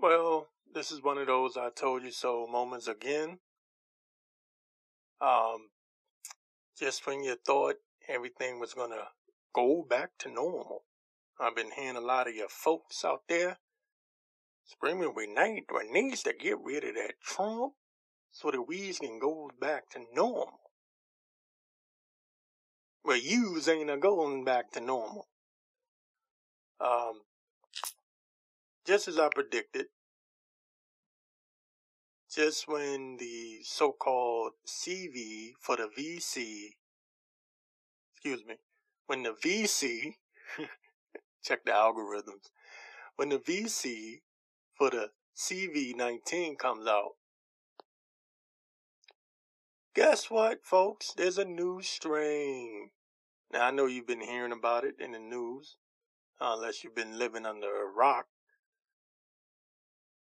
Well, this is one of those I told you so moments again. Um, just when you thought everything was gonna go back to normal. I've been hearing a lot of your folks out there screaming we need, we needs to get rid of that Trump so that we can go back to normal. Well, yous ain't a going back to normal. Um, just as I predicted, just when the so-called CV for the VC, excuse me, when the VC, check the algorithms, when the VC for the CV19 comes out, guess what, folks? There's a new strain. Now, I know you've been hearing about it in the news, unless you've been living under a rock.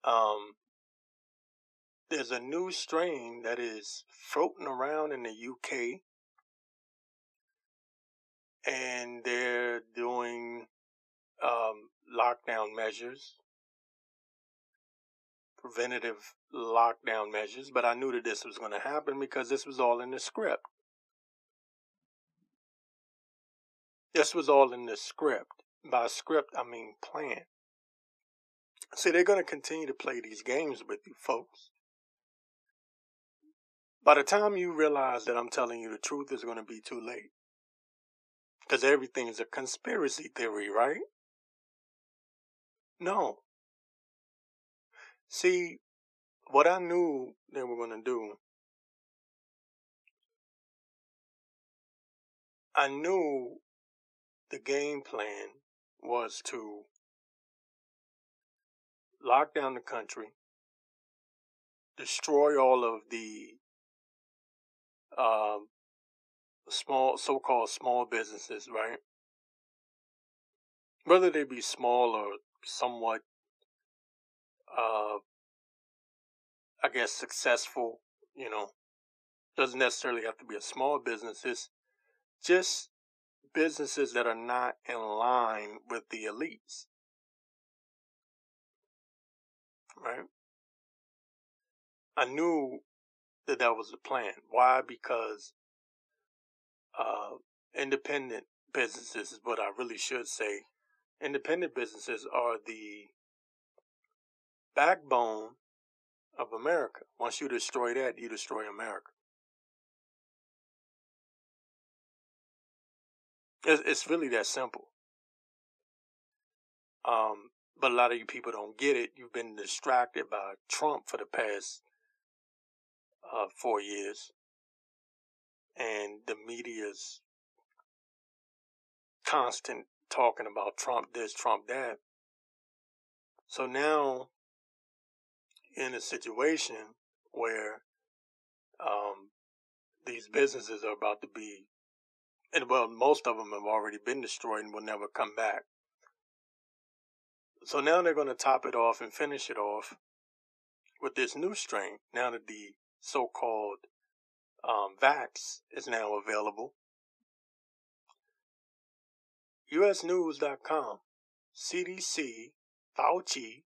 Um, there's a new strain that is floating around in the UK, and they're doing um, lockdown measures, preventative lockdown measures. But I knew that this was going to happen because this was all in the script. This was all in the script. By script, I mean plan. See, they're going to continue to play these games with you folks. By the time you realize that I'm telling you the truth, it's going to be too late. Because everything is a conspiracy theory, right? No. See, what I knew they were going to do, I knew the game plan was to lock down the country, destroy all of the um, small, so-called small businesses, right? Whether they be small or somewhat, uh, I guess successful, you know, doesn't necessarily have to be a small business. It's just businesses that are not in line with the elites. Right? I knew that that was the plan. Why? Because uh, independent businesses is what I really should say. Independent businesses are the backbone of America. Once you destroy that, you destroy America. It's, it's really that simple. Um, but a lot of you people don't get it. You've been distracted by Trump for the past uh, four years, and the media's constant talking about Trump this, Trump that. So now, in a situation where um, these businesses are about to be and well, most of them have already been destroyed and will never come back. So now they're going to top it off and finish it off with this new strain. Now that the so-called um, vax is now available. USNews.com, CDC, Fauci,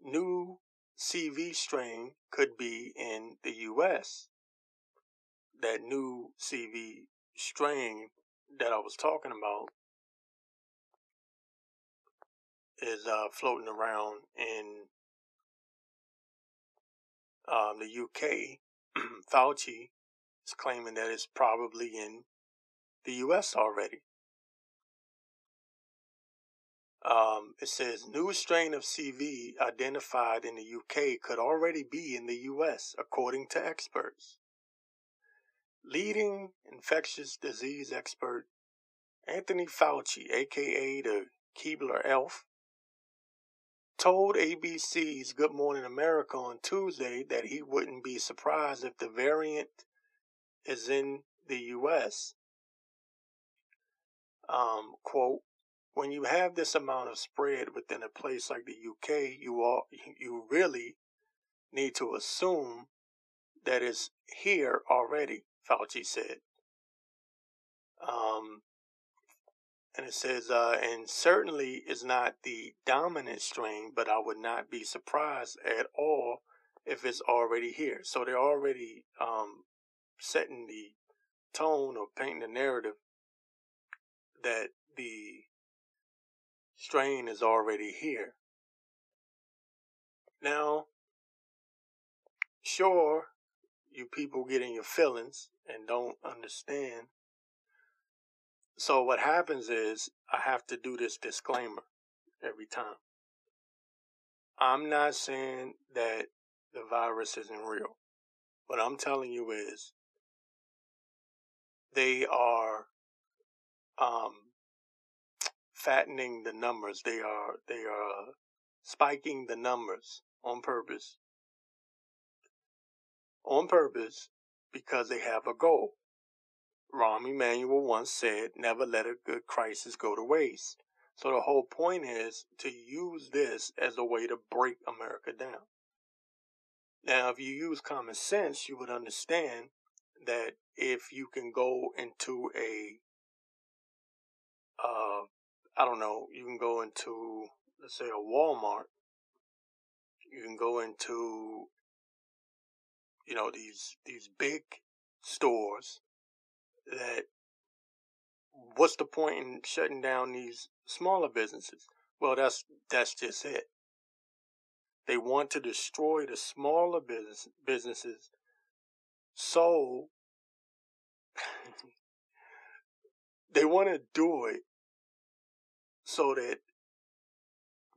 new CV strain could be in the U.S. That new CV strain that I was talking about is uh, floating around in um, the UK. Fauci is claiming that it's probably in the US already. Um, it says new strain of CV identified in the UK could already be in the US, according to experts. Leading infectious disease expert Anthony Fauci, aka the Keebler Elf, told ABC's Good Morning America on Tuesday that he wouldn't be surprised if the variant is in the U.S. Um, quote, when you have this amount of spread within a place like the UK, you all, you really need to assume that it's here already. Fauci said. Um, and it says, uh, and certainly is not the dominant strain, but I would not be surprised at all if it's already here. So they're already um, setting the tone or painting the narrative that the strain is already here. Now, sure, you people get in your feelings and don't understand. So what happens is I have to do this disclaimer every time. I'm not saying that the virus isn't real. What I'm telling you is they are um, fattening the numbers. They are they are spiking the numbers on purpose. On purpose because they have a goal. Rahm Emanuel once said, never let a good crisis go to waste. So the whole point is to use this as a way to break America down. Now, if you use common sense, you would understand that if you can go into a, uh, I don't know, you can go into, let's say, a Walmart, you can go into, you know, these these big stores that what's the point in shutting down these smaller businesses? Well, that's that's just it. They want to destroy the smaller business businesses so mm-hmm. they want to do it so that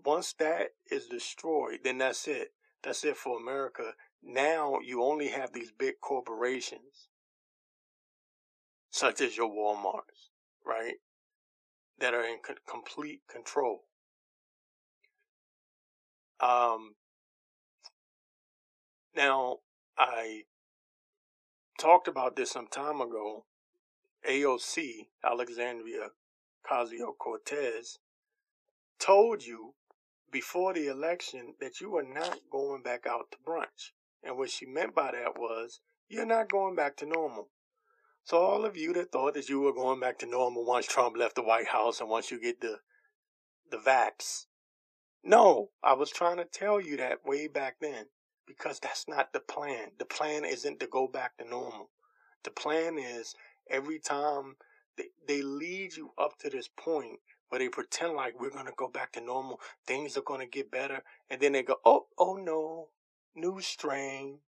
once that is destroyed, then that's it. That's it for America. Now you only have these big corporations, such as your Walmarts, right? That are in co- complete control. Um, now, I talked about this some time ago. AOC, Alexandria Ocasio Cortez, told you before the election that you were not going back out to brunch. And what she meant by that was, you're not going back to normal. So all of you that thought that you were going back to normal once Trump left the White House and once you get the the vax. No, I was trying to tell you that way back then because that's not the plan. The plan isn't to go back to normal. The plan is every time they, they lead you up to this point where they pretend like we're going to go back to normal, things are going to get better, and then they go, oh, oh no, new strain.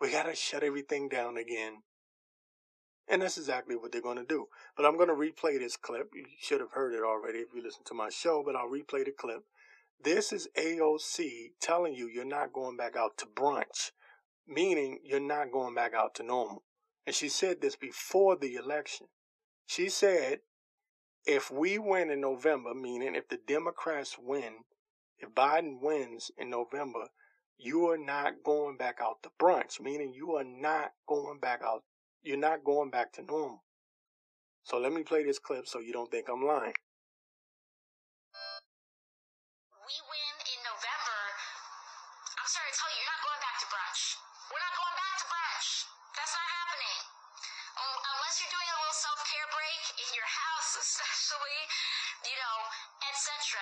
We got to shut everything down again. And that's exactly what they're going to do. But I'm going to replay this clip. You should have heard it already if you listen to my show, but I'll replay the clip. This is AOC telling you you're not going back out to brunch, meaning you're not going back out to normal. And she said this before the election. She said, if we win in November, meaning if the Democrats win, if Biden wins in November, you are not going back out to brunch, meaning you are not going back out you're not going back to normal. So let me play this clip so you don't think I'm lying. We win in November. I'm sorry to tell you, you're not going back to brunch. We're not going back to brunch. That's not happening. Um, unless you're doing a little self care break in your house, especially, you know, etc.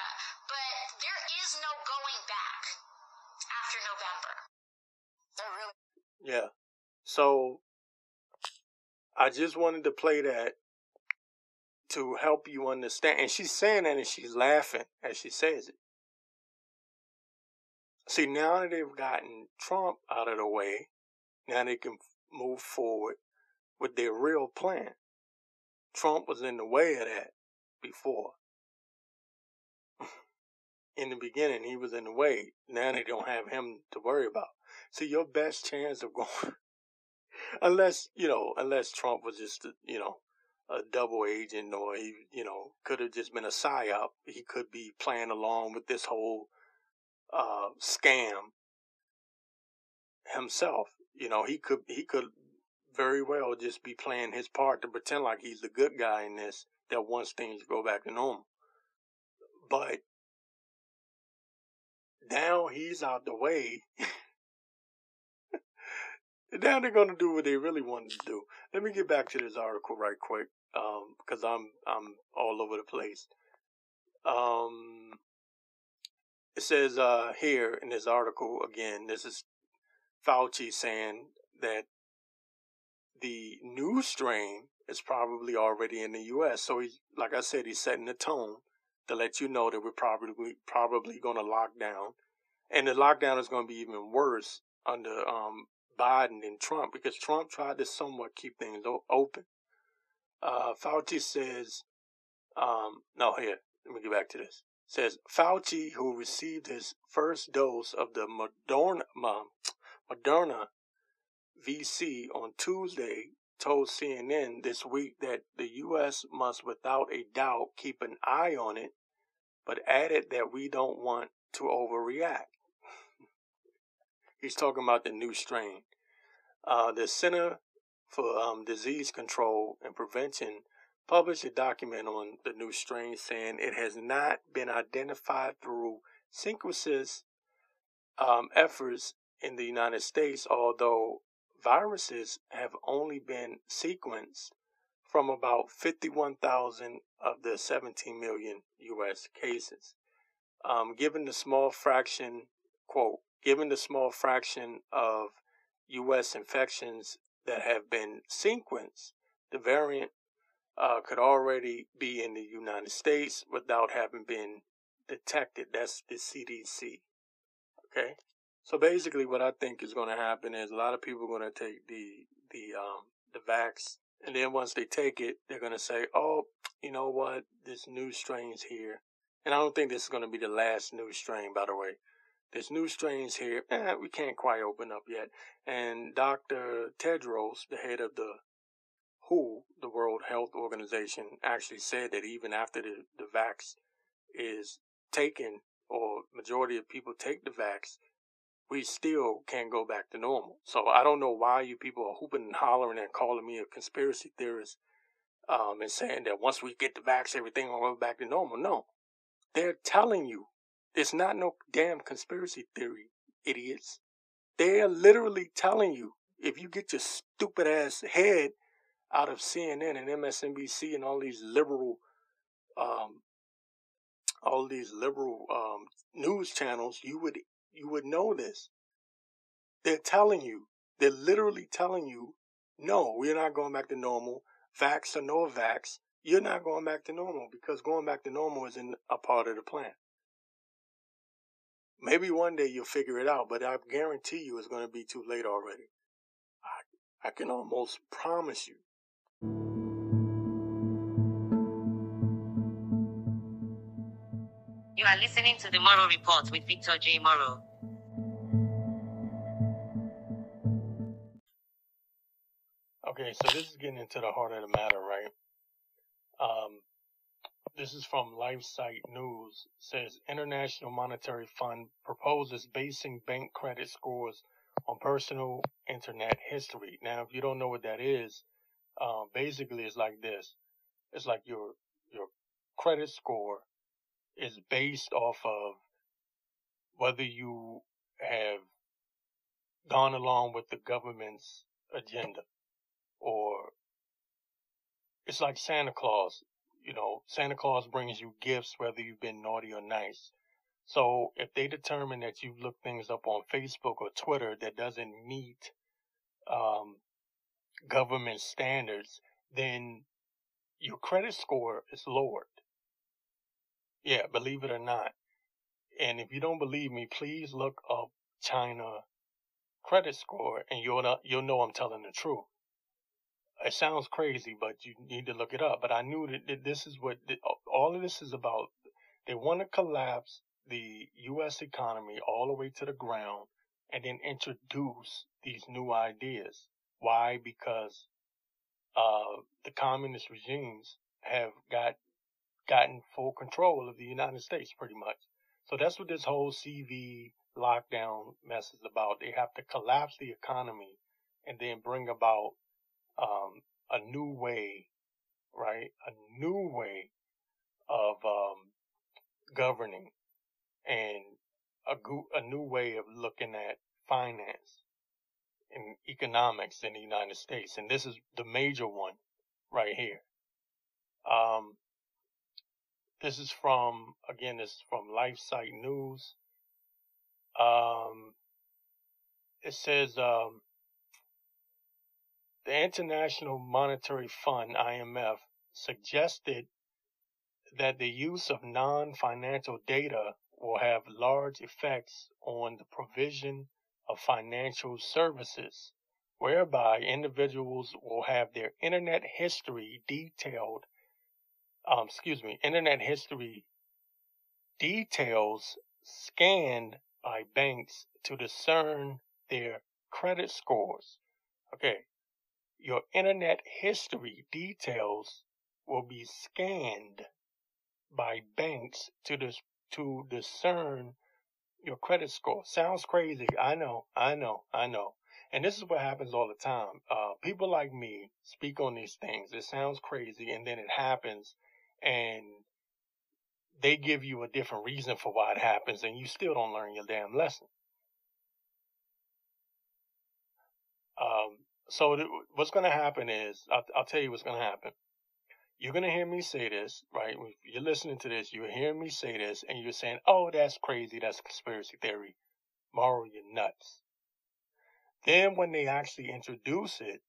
But there is no going back after November. Really. Yeah. So I just wanted to play that to help you understand. And she's saying that and she's laughing as she says it. See, now that they've gotten Trump out of the way, now they can move forward with their real plan. Trump was in the way of that before. in the beginning, he was in the way. Now they don't have him to worry about. See, your best chance of going unless you know, unless Trump was just you know a double agent, or he you know could have just been a psyop. He could be playing along with this whole uh, scam himself. You know, he could he could very well just be playing his part to pretend like he's the good guy in this that wants things to go back to normal. But now he's out the way. Now they're going to do what they really wanted to do. Let me get back to this article right quick. um, because I'm I'm all over the place. Um, it says uh, here in this article again. This is Fauci saying that the new strain is probably already in the U.S. So he, like I said, he's setting the tone to let you know that we're probably probably going to lock down, and the lockdown is going to be even worse under um, Biden and Trump because Trump tried to somewhat keep things open. Uh, Fauci says, um, no, here, let me get back to this. Says Fauci, who received his first dose of the Moderna, Moderna VC on Tuesday, told CNN this week that the U.S. must without a doubt keep an eye on it, but added that we don't want to overreact. He's talking about the new strain. Uh, the Center for um, Disease Control and Prevention published a document on the new strain saying it has not been identified through sequences um, efforts in the United States, although viruses have only been sequenced from about 51,000 of the 17 million U.S. cases. Um, given the small fraction, quote, given the small fraction of U.S. infections that have been sequenced, the variant uh, could already be in the United States without having been detected. That's the CDC. Okay, so basically, what I think is going to happen is a lot of people are going to take the the um, the vax, and then once they take it, they're going to say, "Oh, you know what? This new strain's here." And I don't think this is going to be the last new strain, by the way. There's new strains here. Eh, we can't quite open up yet. And Dr. Tedros, the head of the WHO, the World Health Organization, actually said that even after the, the vax is taken, or majority of people take the vax, we still can't go back to normal. So I don't know why you people are hooping and hollering and calling me a conspiracy theorist um, and saying that once we get the vax, everything will go back to normal. No, they're telling you it's not no damn conspiracy theory, idiots. They're literally telling you if you get your stupid ass head out of CNN and MSNBC and all these liberal, um, all these liberal um, news channels, you would you would know this. They're telling you. They're literally telling you, no, we're not going back to normal. Vax or no vax, you're not going back to normal because going back to normal isn't a part of the plan. Maybe one day you'll figure it out, but I guarantee you it's going to be too late already. I, I can almost promise you. You are listening to the Morrow Report with Victor J. Morrow. Okay, so this is getting into the heart of the matter, right? Um, this is from LifeSite News. Says International Monetary Fund proposes basing bank credit scores on personal internet history. Now, if you don't know what that is, um, basically it's like this. It's like your your credit score is based off of whether you have gone along with the government's agenda or it's like Santa Claus you know, Santa Claus brings you gifts whether you've been naughty or nice. So if they determine that you've looked things up on Facebook or Twitter that doesn't meet um, government standards, then your credit score is lowered. Yeah, believe it or not. And if you don't believe me, please look up China credit score and you'll you'll know I'm telling the truth it sounds crazy, but you need to look it up. But I knew that this is what all of this is about. They want to collapse the U.S. economy all the way to the ground and then introduce these new ideas. Why? Because uh, the communist regimes have got gotten full control of the United States, pretty much. So that's what this whole CV lockdown mess is about. They have to collapse the economy and then bring about um, a new way, right? A new way of um, governing and a, go- a new way of looking at finance and economics in the United States. And this is the major one right here. Um, this is from again. This is from LifeSite News. Um, it says um, the International Monetary Fund (IMF) suggested that the use of non-financial data will have large effects on the provision of financial services, whereby individuals will have their internet history detailed, um, excuse me, internet history details scanned by banks to discern their credit scores. Okay, your internet history details will be scanned by banks to dis- to discern your credit score. Sounds crazy. I know, I know, I know. And this is what happens all the time. Uh, people like me speak on these things. It sounds crazy, and then it happens, and they give you a different reason for why it happens, and you still don't learn your damn lesson. Um, so th- what's going to happen is, I'll, I'll tell you what's going to happen. You're going to hear me say this, right? If you're listening to this, you're hearing me say this, and you're saying, oh, that's crazy. That's conspiracy theory. Morrow, you're nuts. Then when they actually introduce it,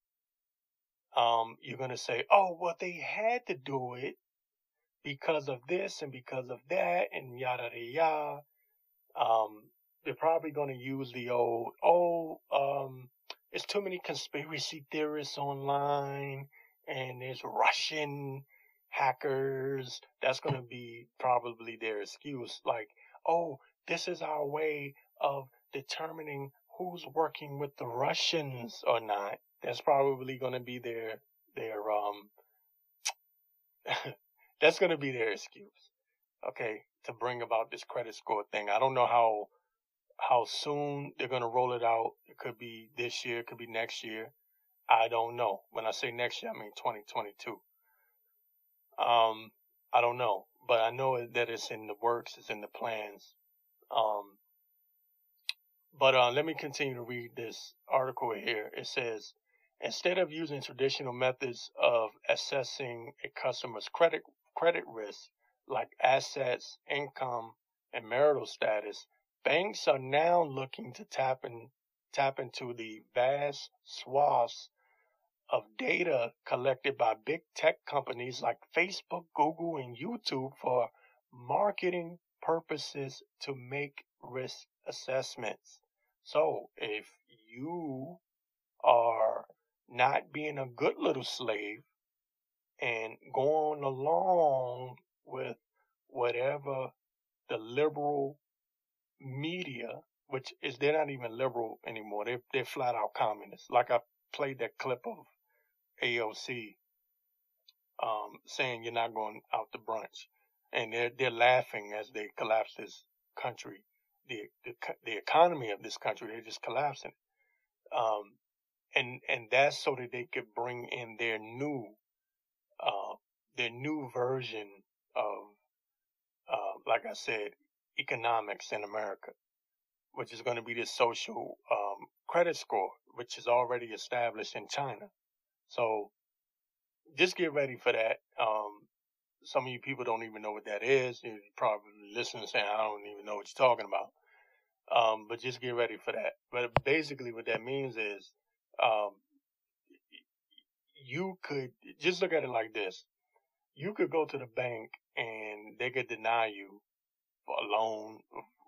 um, you're going to say, oh, well, they had to do it because of this and because of that and yada yada. Um, they're probably going to use the old, oh, um, there's too many conspiracy theorists online and there's Russian hackers. That's going to be probably their excuse. Like, oh, this is our way of determining who's working with the Russians or not. That's probably going to be their, their, um, that's going to be their excuse. Okay. To bring about this credit score thing. I don't know how, how soon they're going to roll it out. It could be this year, it could be next year. I don't know. When I say next year, I mean 2022. Um, I don't know, but I know that it's in the works, it's in the plans. Um, but uh, let me continue to read this article here. It says, instead of using traditional methods of assessing a customer's credit credit risk, like assets, income, and marital status, banks are now looking to tap in, tap into the vast swaths of data collected by big tech companies like Facebook, Google, and YouTube for marketing purposes to make risk assessments. So if you are not being a good little slave and going along with whatever the liberal media, which is they're not even liberal anymore. They're they're flat out communists. Like I played that clip of AOC um, saying you're not going out to brunch, and they're they're laughing as they collapse this country, the the the economy of this country. They're just collapsing, um, and and that's so that they could bring in their new, uh, their new version of, uh, like I said, economics in America, which is going to be this social um, credit score, which is already established in China. So just get ready for that. Um, some of you people don't even know what that is. You're probably listen and saying, I don't even know what you're talking about. Um, but just get ready for that. But basically what that means is, um, you could just look at it like this. You could go to the bank and they could deny you for a loan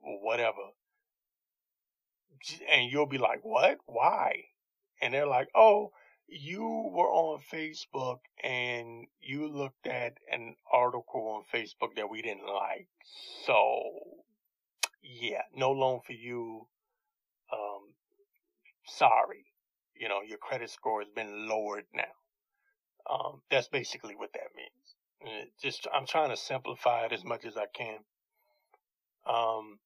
or whatever. And you'll be like, what? Why? And they're like, oh, you were on Facebook and you looked at an article on Facebook that we didn't like. So, yeah, no loan for you. Um, sorry. You know, your credit score has been lowered now. Um, that's basically what that means. Just, I'm trying to simplify it as much as I can. Um,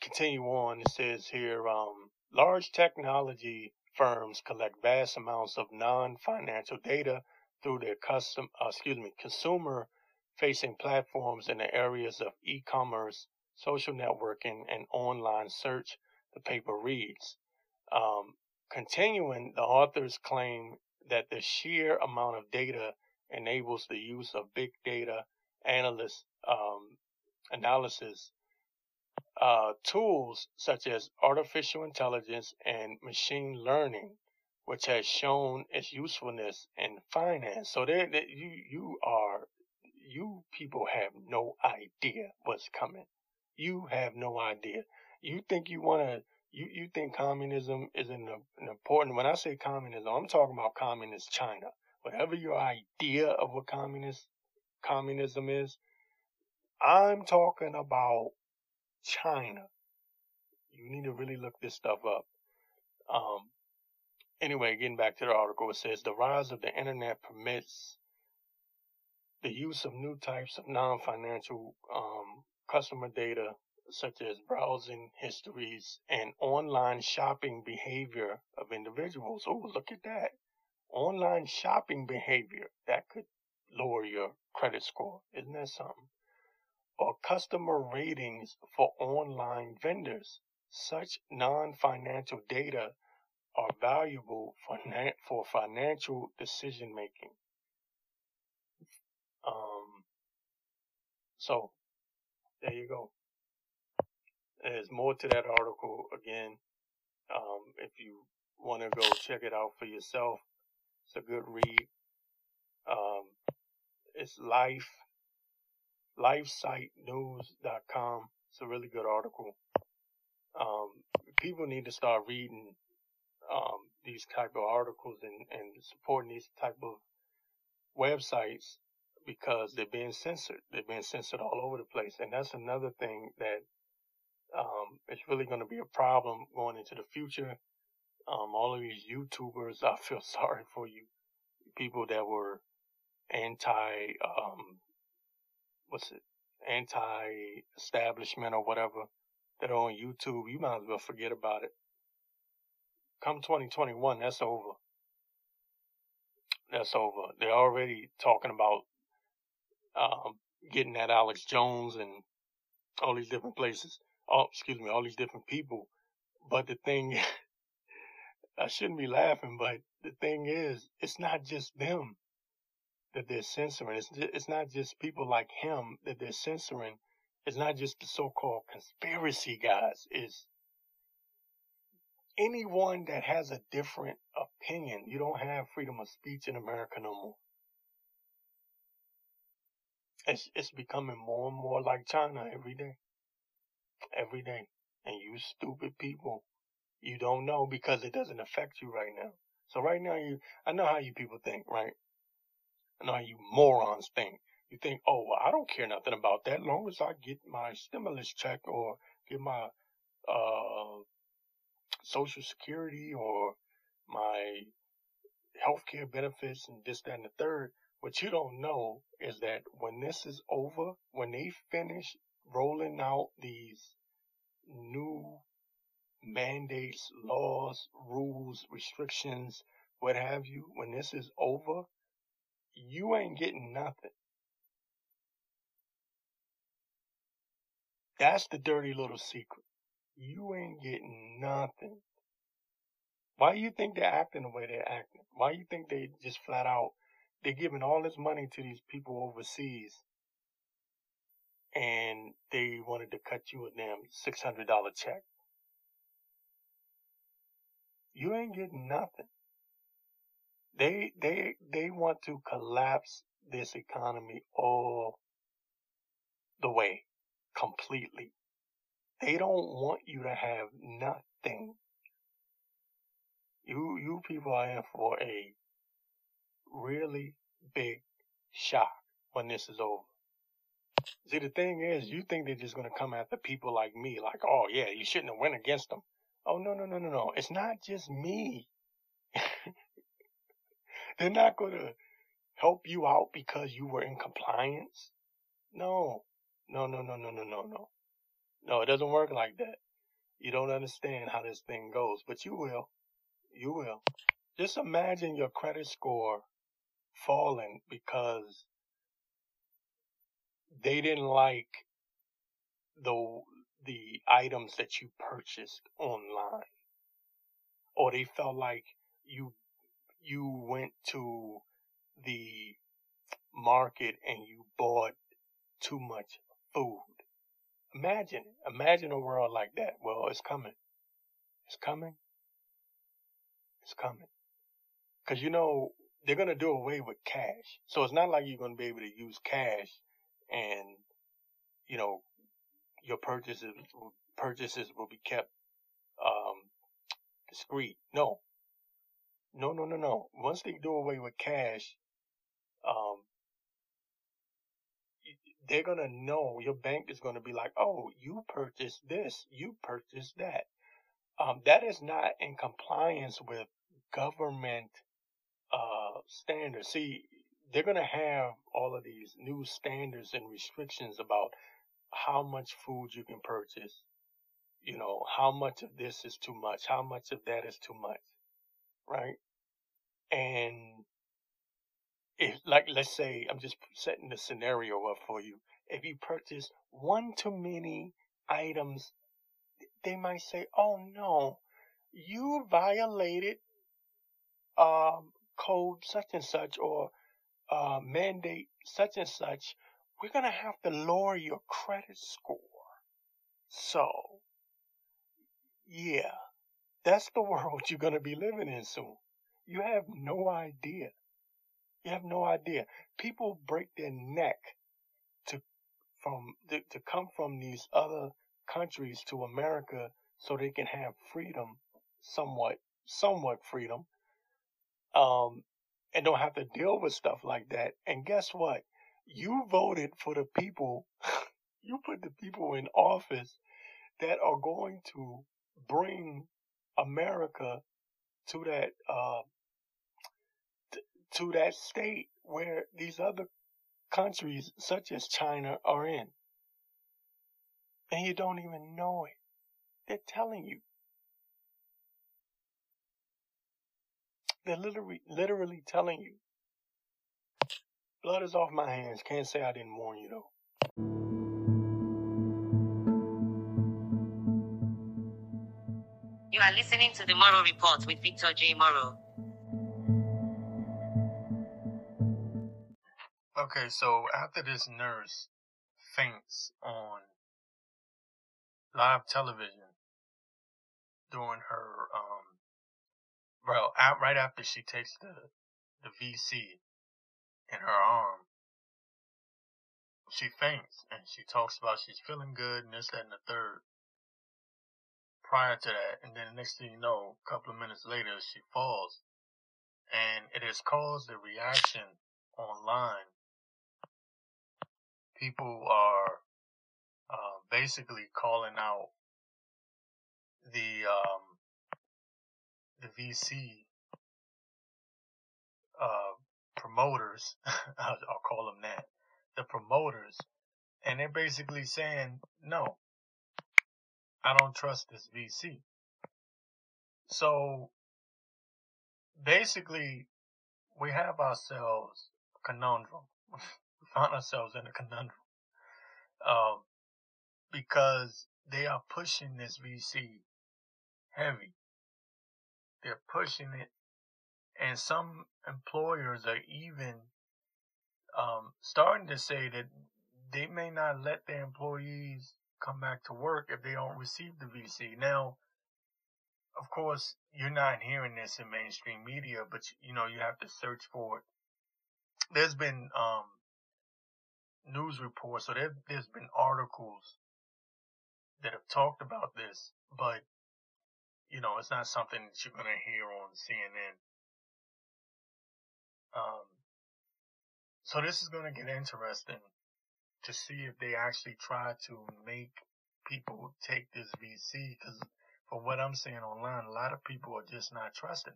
continue on. It says here, um, large technology firms collect vast amounts of non-financial data through their custom, uh, excuse me, consumer-facing platforms in the areas of e-commerce, social networking, and online search. The paper reads. Um, continuing, the authors claim that the sheer amount of data enables the use of big data analyst um, analysis uh, tools such as artificial intelligence and machine learning, which has shown its usefulness in finance. So there, you you are you people have no idea what's coming. You have no idea. You think you want to. You, you think communism is an, an important. When I say communism, I'm talking about communist China. Whatever your idea of what communist communism is, I'm talking about China. You need to really look this stuff up. Um, anyway, getting back to the article, it says the rise of the internet permits the use of new types of non-financial um, customer data, such as browsing histories and online shopping behavior of individuals. Oh, look at that! Online shopping behavior that could lower your credit score. Isn't that something? or customer ratings for online vendors. Such non-financial data are valuable for, na- for financial decision making. Um, so there you go. There's more to that article again. Um, if you want to go check it out for yourself, it's a good read. Um, it's life lifesitenews.com. It's a really good article. Um, people need to start reading um, these type of articles and, and supporting these type of websites because they're being censored. They're being censored all over the place, and that's another thing that um, is really going to be a problem going into the future. Um, all of these YouTubers, I feel sorry for you, people that were anti um, what's it, anti-establishment or whatever that are on YouTube, you might as well forget about it. Come 2021, that's over. That's over. They're already talking about um, getting at Alex Jones and all these different places. Oh, excuse me, all these different people. But the thing, I shouldn't be laughing, but the thing is, it's not just them that they're censoring. It's, it's not just people like him that they're censoring. It's not just the so-called conspiracy guys. It's anyone that has a different opinion. You don't have freedom of speech in America no more. It's, it's becoming more and more like China every day. Every day. And you stupid people, you don't know because it doesn't affect you right now. So right now you, I know how you people think, right? And how you morons think. You think, oh, well, I don't care nothing about that. Long as I get my stimulus check or get my uh, social security or my healthcare benefits and this, that, and the third. What you don't know is that when this is over, when they finish rolling out these new mandates, laws, rules, restrictions, what have you, when this is over, you ain't getting nothing. That's the dirty little secret. You ain't getting nothing. Why you think they're acting the way they're acting? Why you think they just flat out they're giving all this money to these people overseas and they wanted to cut you a damn six hundred dollar check? You ain't getting nothing. They they they want to collapse this economy all the way completely. They don't want you to have nothing. You you people are in for a really big shock when this is over. See, the thing is, you think they're just going to come after people like me, like, oh yeah, you shouldn't have went against them. Oh no, no, no, no, no. It's not just me. They're not going to help you out because you were in compliance. No, no, no, no, no, no, no, no. No, it doesn't work like that. You don't understand how this thing goes, but you will. You will. Just imagine your credit score falling because they didn't like the the items that you purchased online or they felt like you you went to the market and you bought too much food. Imagine, imagine a world like that. Well, it's coming. It's coming. It's coming. Cause you know, they're going to do away with cash. So it's not like you're going to be able to use cash and, you know, your purchases, purchases will be kept, um, discreet. No. No, no, no, no. Once they do away with cash, um, they're going to know your bank is going to be like, oh, you purchased this, you purchased that. Um, that is not in compliance with government uh, standards. See, they're going to have all of these new standards and restrictions about how much food you can purchase. You know, how much of this is too much, how much of that is too much, right? And if, like, let's say, I'm just setting the scenario up for you. If you purchase one too many items, they might say, oh no, you violated um, code such and such or uh, mandate such and such, we're to have to lower your credit score. So, yeah, that's the world you're to be living in soon. You have no idea. You have no idea. People break their neck to from to, to come from these other countries to America so they can have freedom, somewhat, somewhat freedom, um, and don't have to deal with stuff like that. And guess what? You voted for the people. you put the people in office that are going to bring America to that uh, to that state where these other countries, such as China, are in, and you don't even know it. They're telling you. They're literally, literally telling you. Blood is off my hands. Can't say I didn't warn you though. You are listening to the Morrow Report with Victor J. Morrow. Okay, so after this nurse faints on live television during her um well out right after she takes the the VC in her arm she faints and she talks about she's feeling good and this that and the third prior to that. And then the next thing you know a couple of minutes later she falls and it has caused a reaction online people are uh, basically calling out the um, the VC uh, promoters. I'll, I'll call them that. The promoters, and they're basically saying, "No, I don't trust this VC." So basically, we have ourselves a conundrum. found ourselves in a conundrum. Um, because they are pushing this VC heavy. They're pushing it, and some employers are even um, starting to say that they may not let their employees come back to work if they don't receive the VC. Now, of course, you're not hearing this in mainstream media, but you know you have to search for it. There's been um, news reports, so there, there's been articles that have talked about this, but you know, it's not something that you're gonna hear on CNN. Um, so this is gonna get interesting to see if they actually try to make people take this VC, because from what I'm seeing online, a lot of people are just not trusting.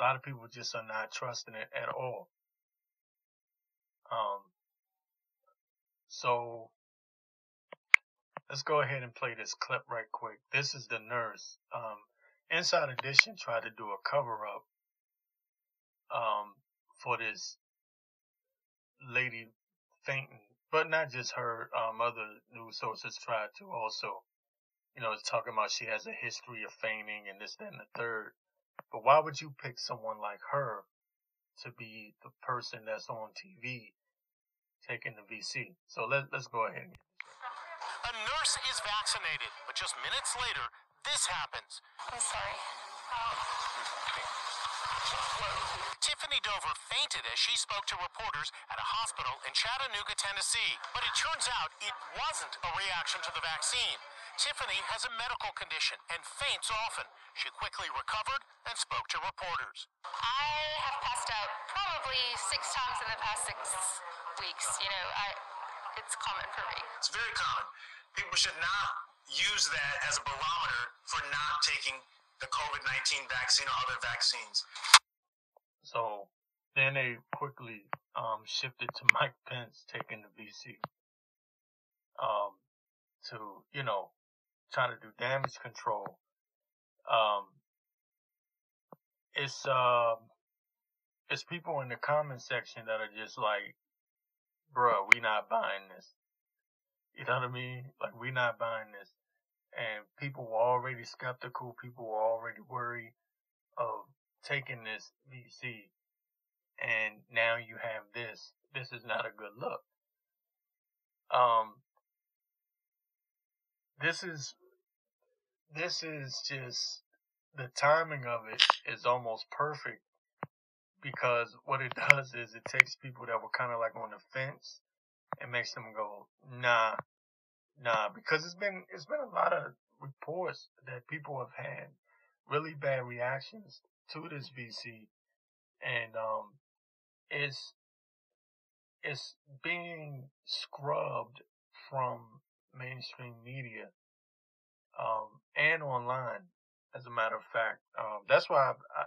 A lot of people just are not trusting it at all. Um, so let's go ahead and play this clip right quick. This is the nurse. Um, Inside Edition tried to do a cover up um, for this lady fainting, but not just her. Um, other news sources tried to also, you know, talking about she has a history of fainting and this, that, and the third. But why would you pick someone like her to be the person that's on TV taking the VC. So let, let's go ahead. A nurse is vaccinated, but just minutes later, this happens. I'm sorry. Oh. Tiffany Dover fainted as she spoke to reporters at a hospital in Chattanooga, Tennessee. But it turns out it wasn't a reaction to the vaccine. Tiffany has a medical condition and faints often. She quickly recovered and spoke to reporters. I have passed out probably six times in the past six weeks. You know, I it's common for me. It's very common. People should not use that as a barometer for not taking the COVID 19 vaccine or other vaccines. So then they quickly um, shifted to Mike Pence taking the VC um, to, you know, trying to do damage control. Um, it's um, it's people in the comment section that are just like, bruh, we not buying this. You know what I mean? Like we not buying this. And people were already skeptical. People were already worried of taking this VC. And now you have this. This is not a good look. Um, this is, this is just, the timing of it is almost perfect because what it does is it takes people that were kind of like on the fence and makes them go, nah, nah, because it's been, it's been a lot of reports that people have had really bad reactions to this VC and, um, it's, it's being scrubbed from mainstream media, um, and online, as a matter of fact. Um, that's why I, I,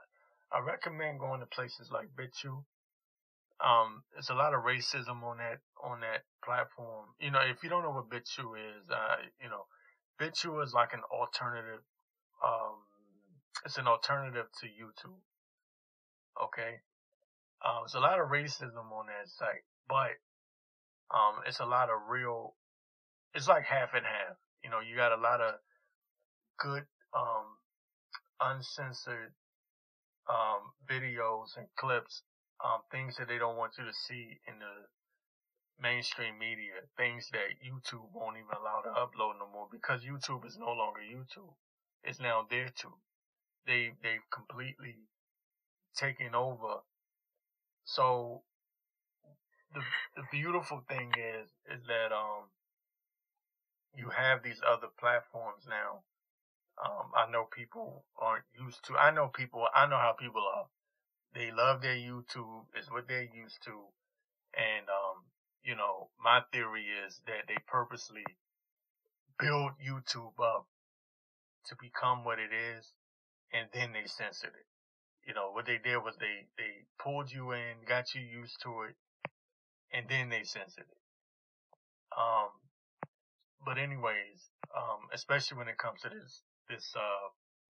I recommend going to places like BitChute. Um, there's a lot of racism on that, on that platform. You know, if you don't know what BitChute is, uh, you know, BitChute is like an alternative, um, it's an alternative to YouTube. Okay. Um, there's a lot of racism on that site, but, um, it's a lot of real, it's like half and half. You know, you got a lot of good, um, uncensored, um, videos and clips, um, things that they don't want you to see in the mainstream media, things that YouTube won't even allow to upload no more because YouTube is no longer YouTube. It's now their tube. They, they've completely taken over. So the, the beautiful thing is, is that, um, you have these other platforms now. Um, I know people aren't used to, I know people, I know how people are. They love their YouTube, is what they're used to. And, um, you know, my theory is that they purposely build YouTube up to become what it is and then they censored it. You know, what they did was they, they pulled you in, got you used to it, and then they censored it. Um, but anyways, um, especially when it comes to this, this, uh,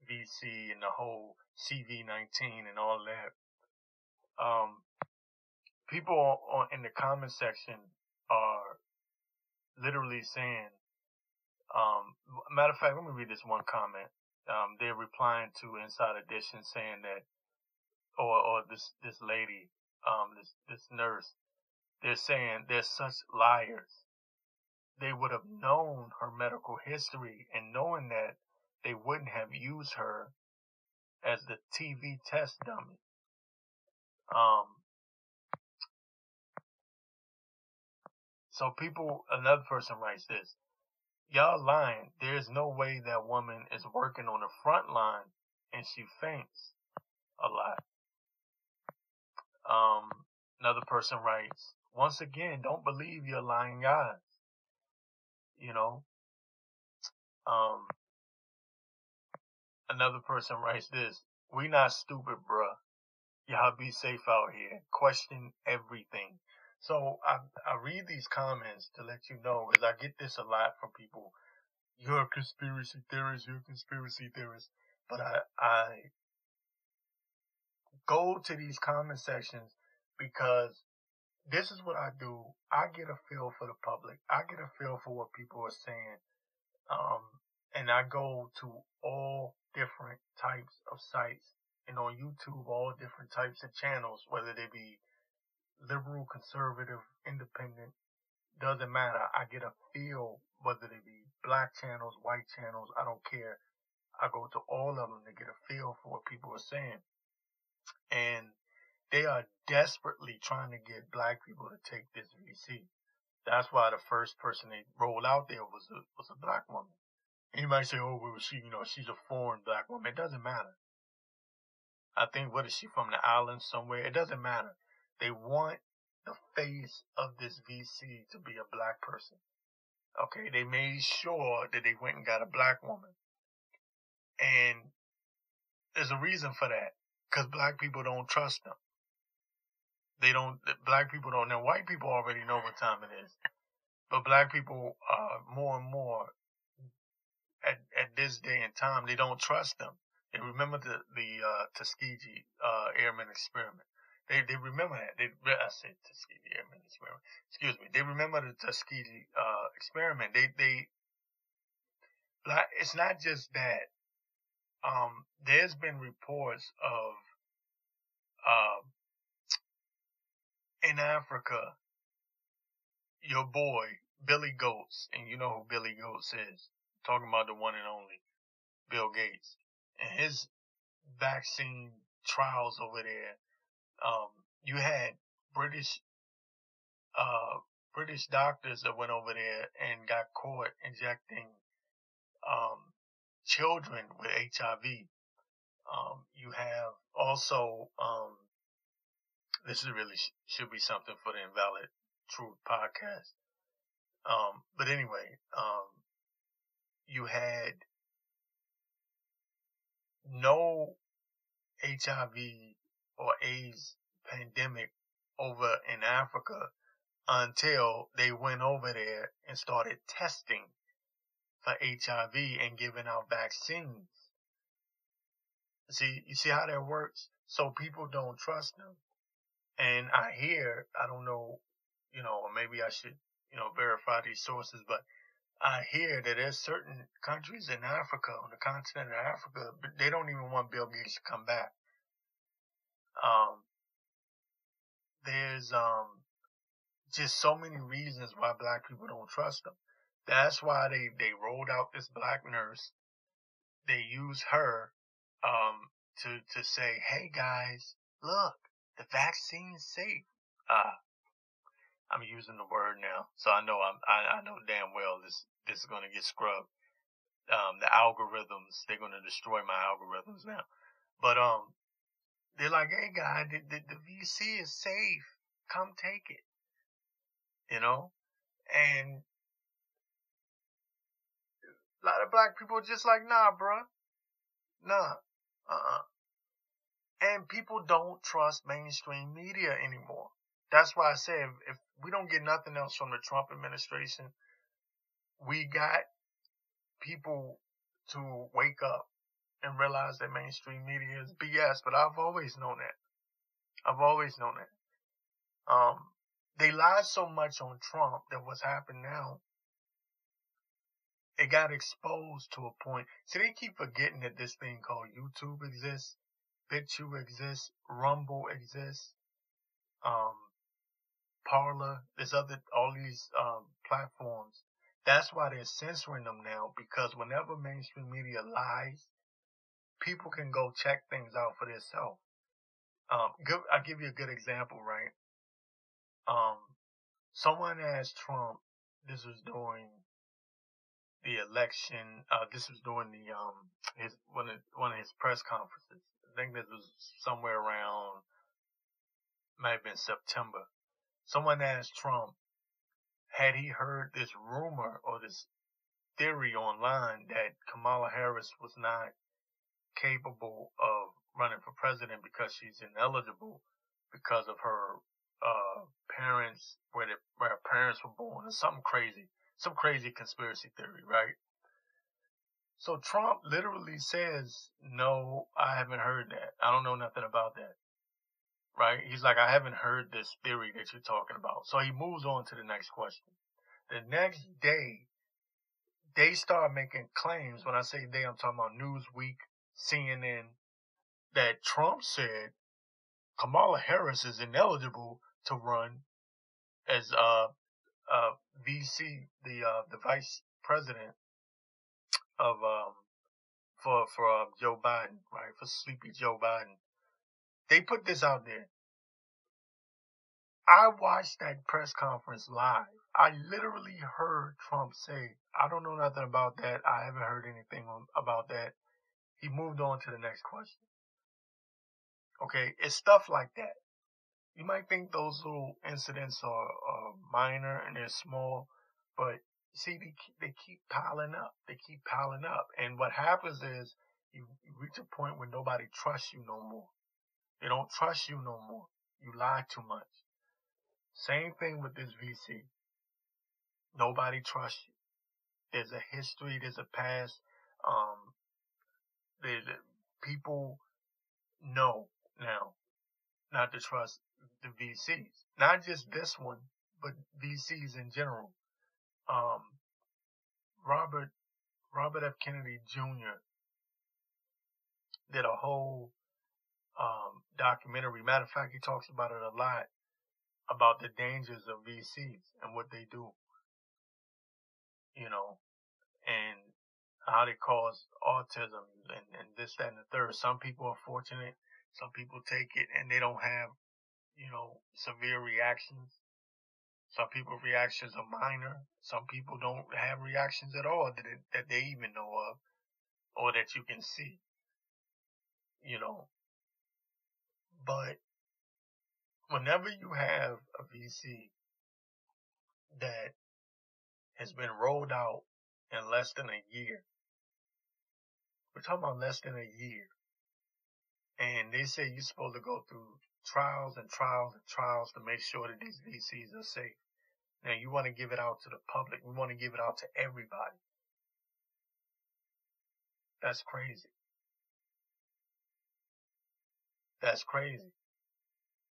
VC and the whole CV19 and all that, um, people on, in the comment section are literally saying, um, matter of fact, let me read this one comment. Um, they're replying to Inside Edition saying that, or, or this, this lady, um, this, this nurse, they're saying they're such liars. They would have known her medical history and knowing that they wouldn't have used her as the TV test dummy. Um, so people, another person writes this, y'all lying. There's no way that woman is working on the front line and she faints a lot. Um, another person writes, once again, don't believe your lying eyes. You know, um, another person writes this, we not stupid, bruh. Y'all be safe out here. Question everything. So I, I read these comments to let you know because I get this a lot from people. You're a conspiracy theorist. You're a conspiracy theorist. But I, I go to these comment sections because this is what I do. I get a feel for the public. I get a feel for what people are saying. Um, and I go to all different types of sites and on YouTube, all different types of channels, whether they be liberal, conservative, independent, doesn't matter. I get a feel whether they be black channels, white channels, I don't care. I go to all of them to get a feel for what people are saying. And they are desperately trying to get black people to take this VC. That's why the first person they rolled out there was a was a black woman. And you might say, "Oh, well, she, you know, she's a foreign black woman." It doesn't matter. I think what is she from the islands somewhere? It doesn't matter. They want the face of this VC to be a black person. Okay, they made sure that they went and got a black woman. And there's a reason for that. Cause black people don't trust them. They don't, black people don't know. White people already know what time it is. But black people, uh, more and more at, at this day and time, they don't trust them. They remember the, the, uh, Tuskegee, uh, airman experiment. They, they remember that. They, I said Tuskegee airman experiment. Excuse me. They remember the Tuskegee, uh, experiment. They, they, it's not just that. Um, there's been reports of, uh, in Africa, your boy, Billy Goats, and you know who Billy Goats is, talking about the one and only Bill Gates, and his vaccine trials over there, um, you had British, uh, British doctors that went over there and got caught injecting, um, children with HIV. Um, you have also, um, this is really should be something for the Invalid Truth podcast. Um, but anyway, um, you had no HIV or AIDS pandemic over in Africa until they went over there and started testing for HIV and giving out vaccines. See, you see how that works? So people don't trust them. And I hear, I don't know, you know, maybe I should, you know, verify these sources, but I hear that there's certain countries in Africa, on the continent of Africa, they don't even want Bill Gates to come back. Um, there's, um, just so many reasons why black people don't trust them. That's why they, they rolled out this black nurse. They use her, um, to, to say, hey guys, look, the vaccine's safe. Uh, I'm using the word now, so I know I'm, I, I know damn well this, this is going to get scrubbed. Um, the algorithms, they're going to destroy my algorithms now. But, um, they're like, hey guy, the, the, the VC is safe. Come take it. You know? And a lot of black people are just like, nah, bruh. Nah. Uh-uh. And people don't trust mainstream media anymore. That's why I say if, if we don't get nothing else from the Trump administration, we got people to wake up and realize that mainstream media is BS, but I've always known that. I've always known that. Um, they lied so much on Trump that what's happened now, it got exposed to a point. See, they keep forgetting that this thing called YouTube exists. BitChute exists, Rumble exists, um, Parler, there's other, all these, um, platforms. That's why they're censoring them now because whenever mainstream media lies, people can go check things out for themselves. Um, good, I'll give you a good example, right? Um, someone asked Trump, this was during the election, uh, this was during the, um, his, one of, one of his press conferences. I think this was somewhere around, might have been September. Someone asked Trump, had he heard this rumor or this theory online that Kamala Harris was not capable of running for president because she's ineligible because of her uh parents where the, where her parents were born or something crazy some crazy conspiracy theory right so Trump literally says, no, I haven't heard that. I don't know nothing about that. Right? He's like, I haven't heard this theory that you're talking about. So he moves on to the next question. The next day, they start making claims. When I say they, I'm talking about Newsweek, CNN, that Trump said Kamala Harris is ineligible to run as uh uh VC, the uh the vice president of um for for uh, Joe Biden, right? For sleepy Joe Biden. They put this out there. I watched that press conference live. I literally heard Trump say, I don't know nothing about that. I haven't heard anything about that. He moved on to the next question. Okay, it's stuff like that. You might think those little incidents are, are minor and they're small, but see, they keep, they keep piling up. They keep piling up. And what happens is you reach a point where nobody trusts you no more. They don't trust you no more. You lie too much. Same thing with this VC. Nobody trusts you. There's a history, there's a past. Um, people know now not to trust the VCs. Not just this one, but VCs in general. Um, Robert, Robert F. Kennedy Jr. did a whole, um, documentary. Matter of fact, he talks about it a lot about the dangers of VCs and what they do. You know, and how they cause autism and, and this, that, and the third. Some people are fortunate. Some people take it and they don't have, you know, severe reactions. Some people reactions are minor. Some people don't have reactions at all that, that they even know of or that you can see. You know, but whenever you have a VC that has been rolled out in less than a year, we're talking about less than a year, and they say you're supposed to go through trials and trials and trials to make sure that these VCs are safe. Now you want to give it out to the public. We want to give it out to everybody. That's crazy. That's crazy.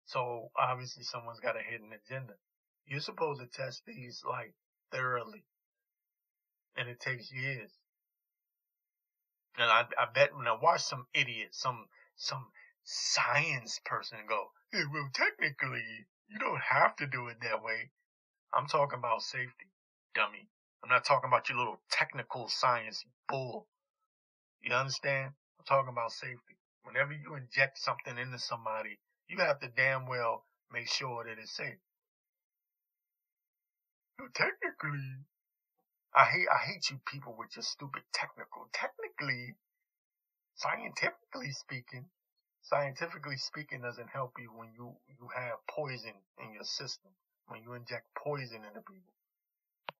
So obviously someone's got a hidden agenda. You're supposed to test these like thoroughly. And it takes years. And I, I bet when I watch some idiot, some, some science person go, hey, well, technically, you don't have to do it that way. I'm talking about safety, dummy. I'm not talking about your little technical science bull. You understand? I'm talking about safety. Whenever you inject something into somebody, you have to damn well make sure that it's safe. technically, I hate I hate you people with your stupid technical. Technically, scientifically speaking, scientifically speaking doesn't help you when you you have poison in your system when you inject poison into people.